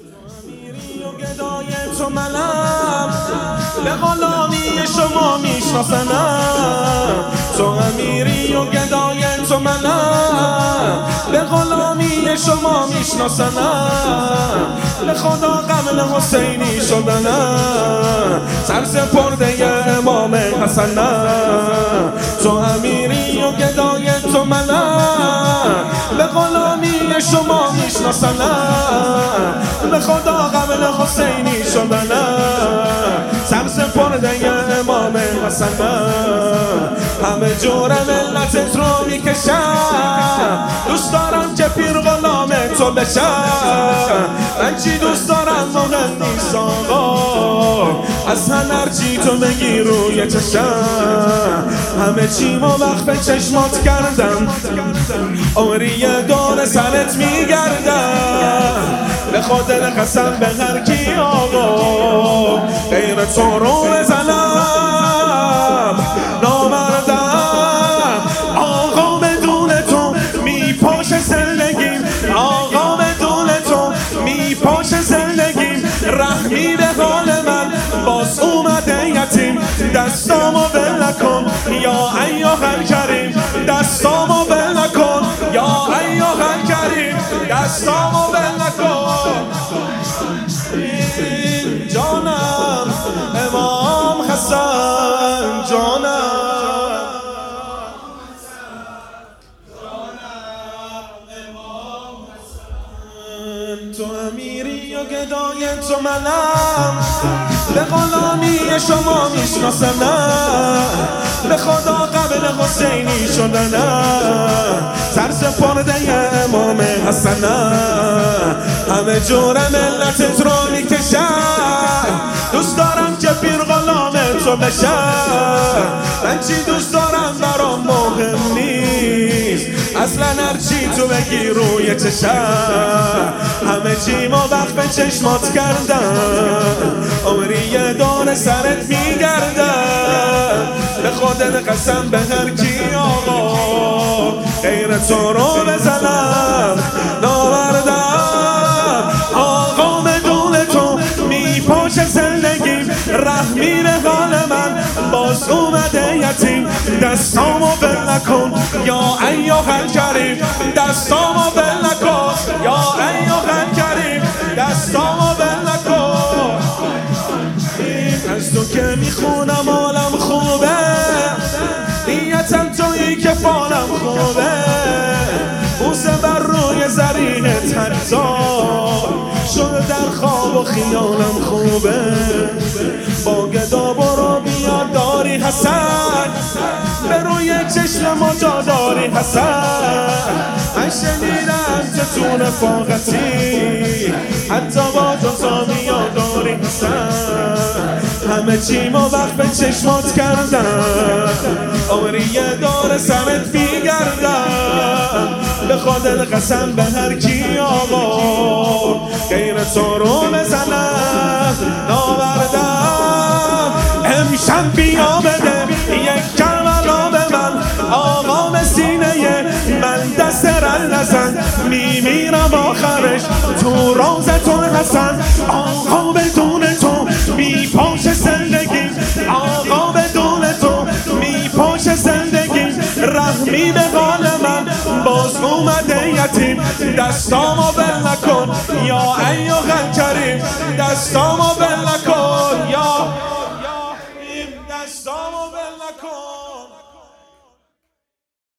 امیری و گدای تو منم. به غلامی شما میشناسنم تو امیری و گدای تو منم. به غلامی شما میشناسنم به خدا قبل حسینی شدنم. سر سپرده امام حسنم. تو امیری و گدای تو منم. به غلامی شما میشناسنم خدا قبل حسینی شدنم سر سپرده امام حسنم همه جور ملتت رو می‌کشم. دوست دارم که پیر غلام تو بشم. من چی دوست دارم؟ مهم نیست آقا از هرچی تو بگی روی چشم. همه چی ما وقف چشمات کردم. عمری دور سرت میگردم. خاطر قسم به هر کی آقا غیر تو رو بزنم نامردم. آقا بدون تو میپاش زندگیم. آقا بدون تو میپاش زندگیم. رحمی به حال من. باز اومده یتیم. دستامو بل کن یا ایوه کریم. دستامو بل کن یا ایوه کریم. دستامو تو امیری و گدای تو منم. به غلامی شما میشناسنم به خدا قبل حسینی شدنم. سر سپرده امام حسنم. همه جور ملتت رو می‌کشم دوست دارم که پیر غلام تو بشم من چی دوست دارم؟ برام مهم اصلا هرچی تو بگی روی چشم. همه چی ما وقف چشمات کردم عمری دور سرت میگردم به خودت قسم به هر کی آقا غیر تو رو بزنم. ناوردم. آقا بدون تو میپاش زندگیم رحمی به حال من باز اومده یتیم. دستامو بل نکن. یا ایوه کریم دستامو بل نکن. یا ایوه کریم دستامو بل نکن. از تو که می‌خونم حالم خوبه. نیتم تویی که فالم خوبه. بوسه بر روی زرینت حتی شده در خواب و خیالم خوبه. با گدا برو بیا داری حسن. به روی چشم ما داری حسن. من شنیدم که تو رفاقتی حتی با جزا بیا داری حسن. همه چی ما وقت چشمات کردم عمری دور سرت میگردم به خاطر قسم به هر کی آقا غیر تو رو بزنم ناوردم امشب بیا تو روزتون حسن. آقا بدون تو میپاش زندگی. آقا بدون تو میپاش زندگی. رحمی به حال من باز اومده یتیم. دستامو بل نکن یا ایوه کریم دستامو بل نکن یا دستامو بل نکن.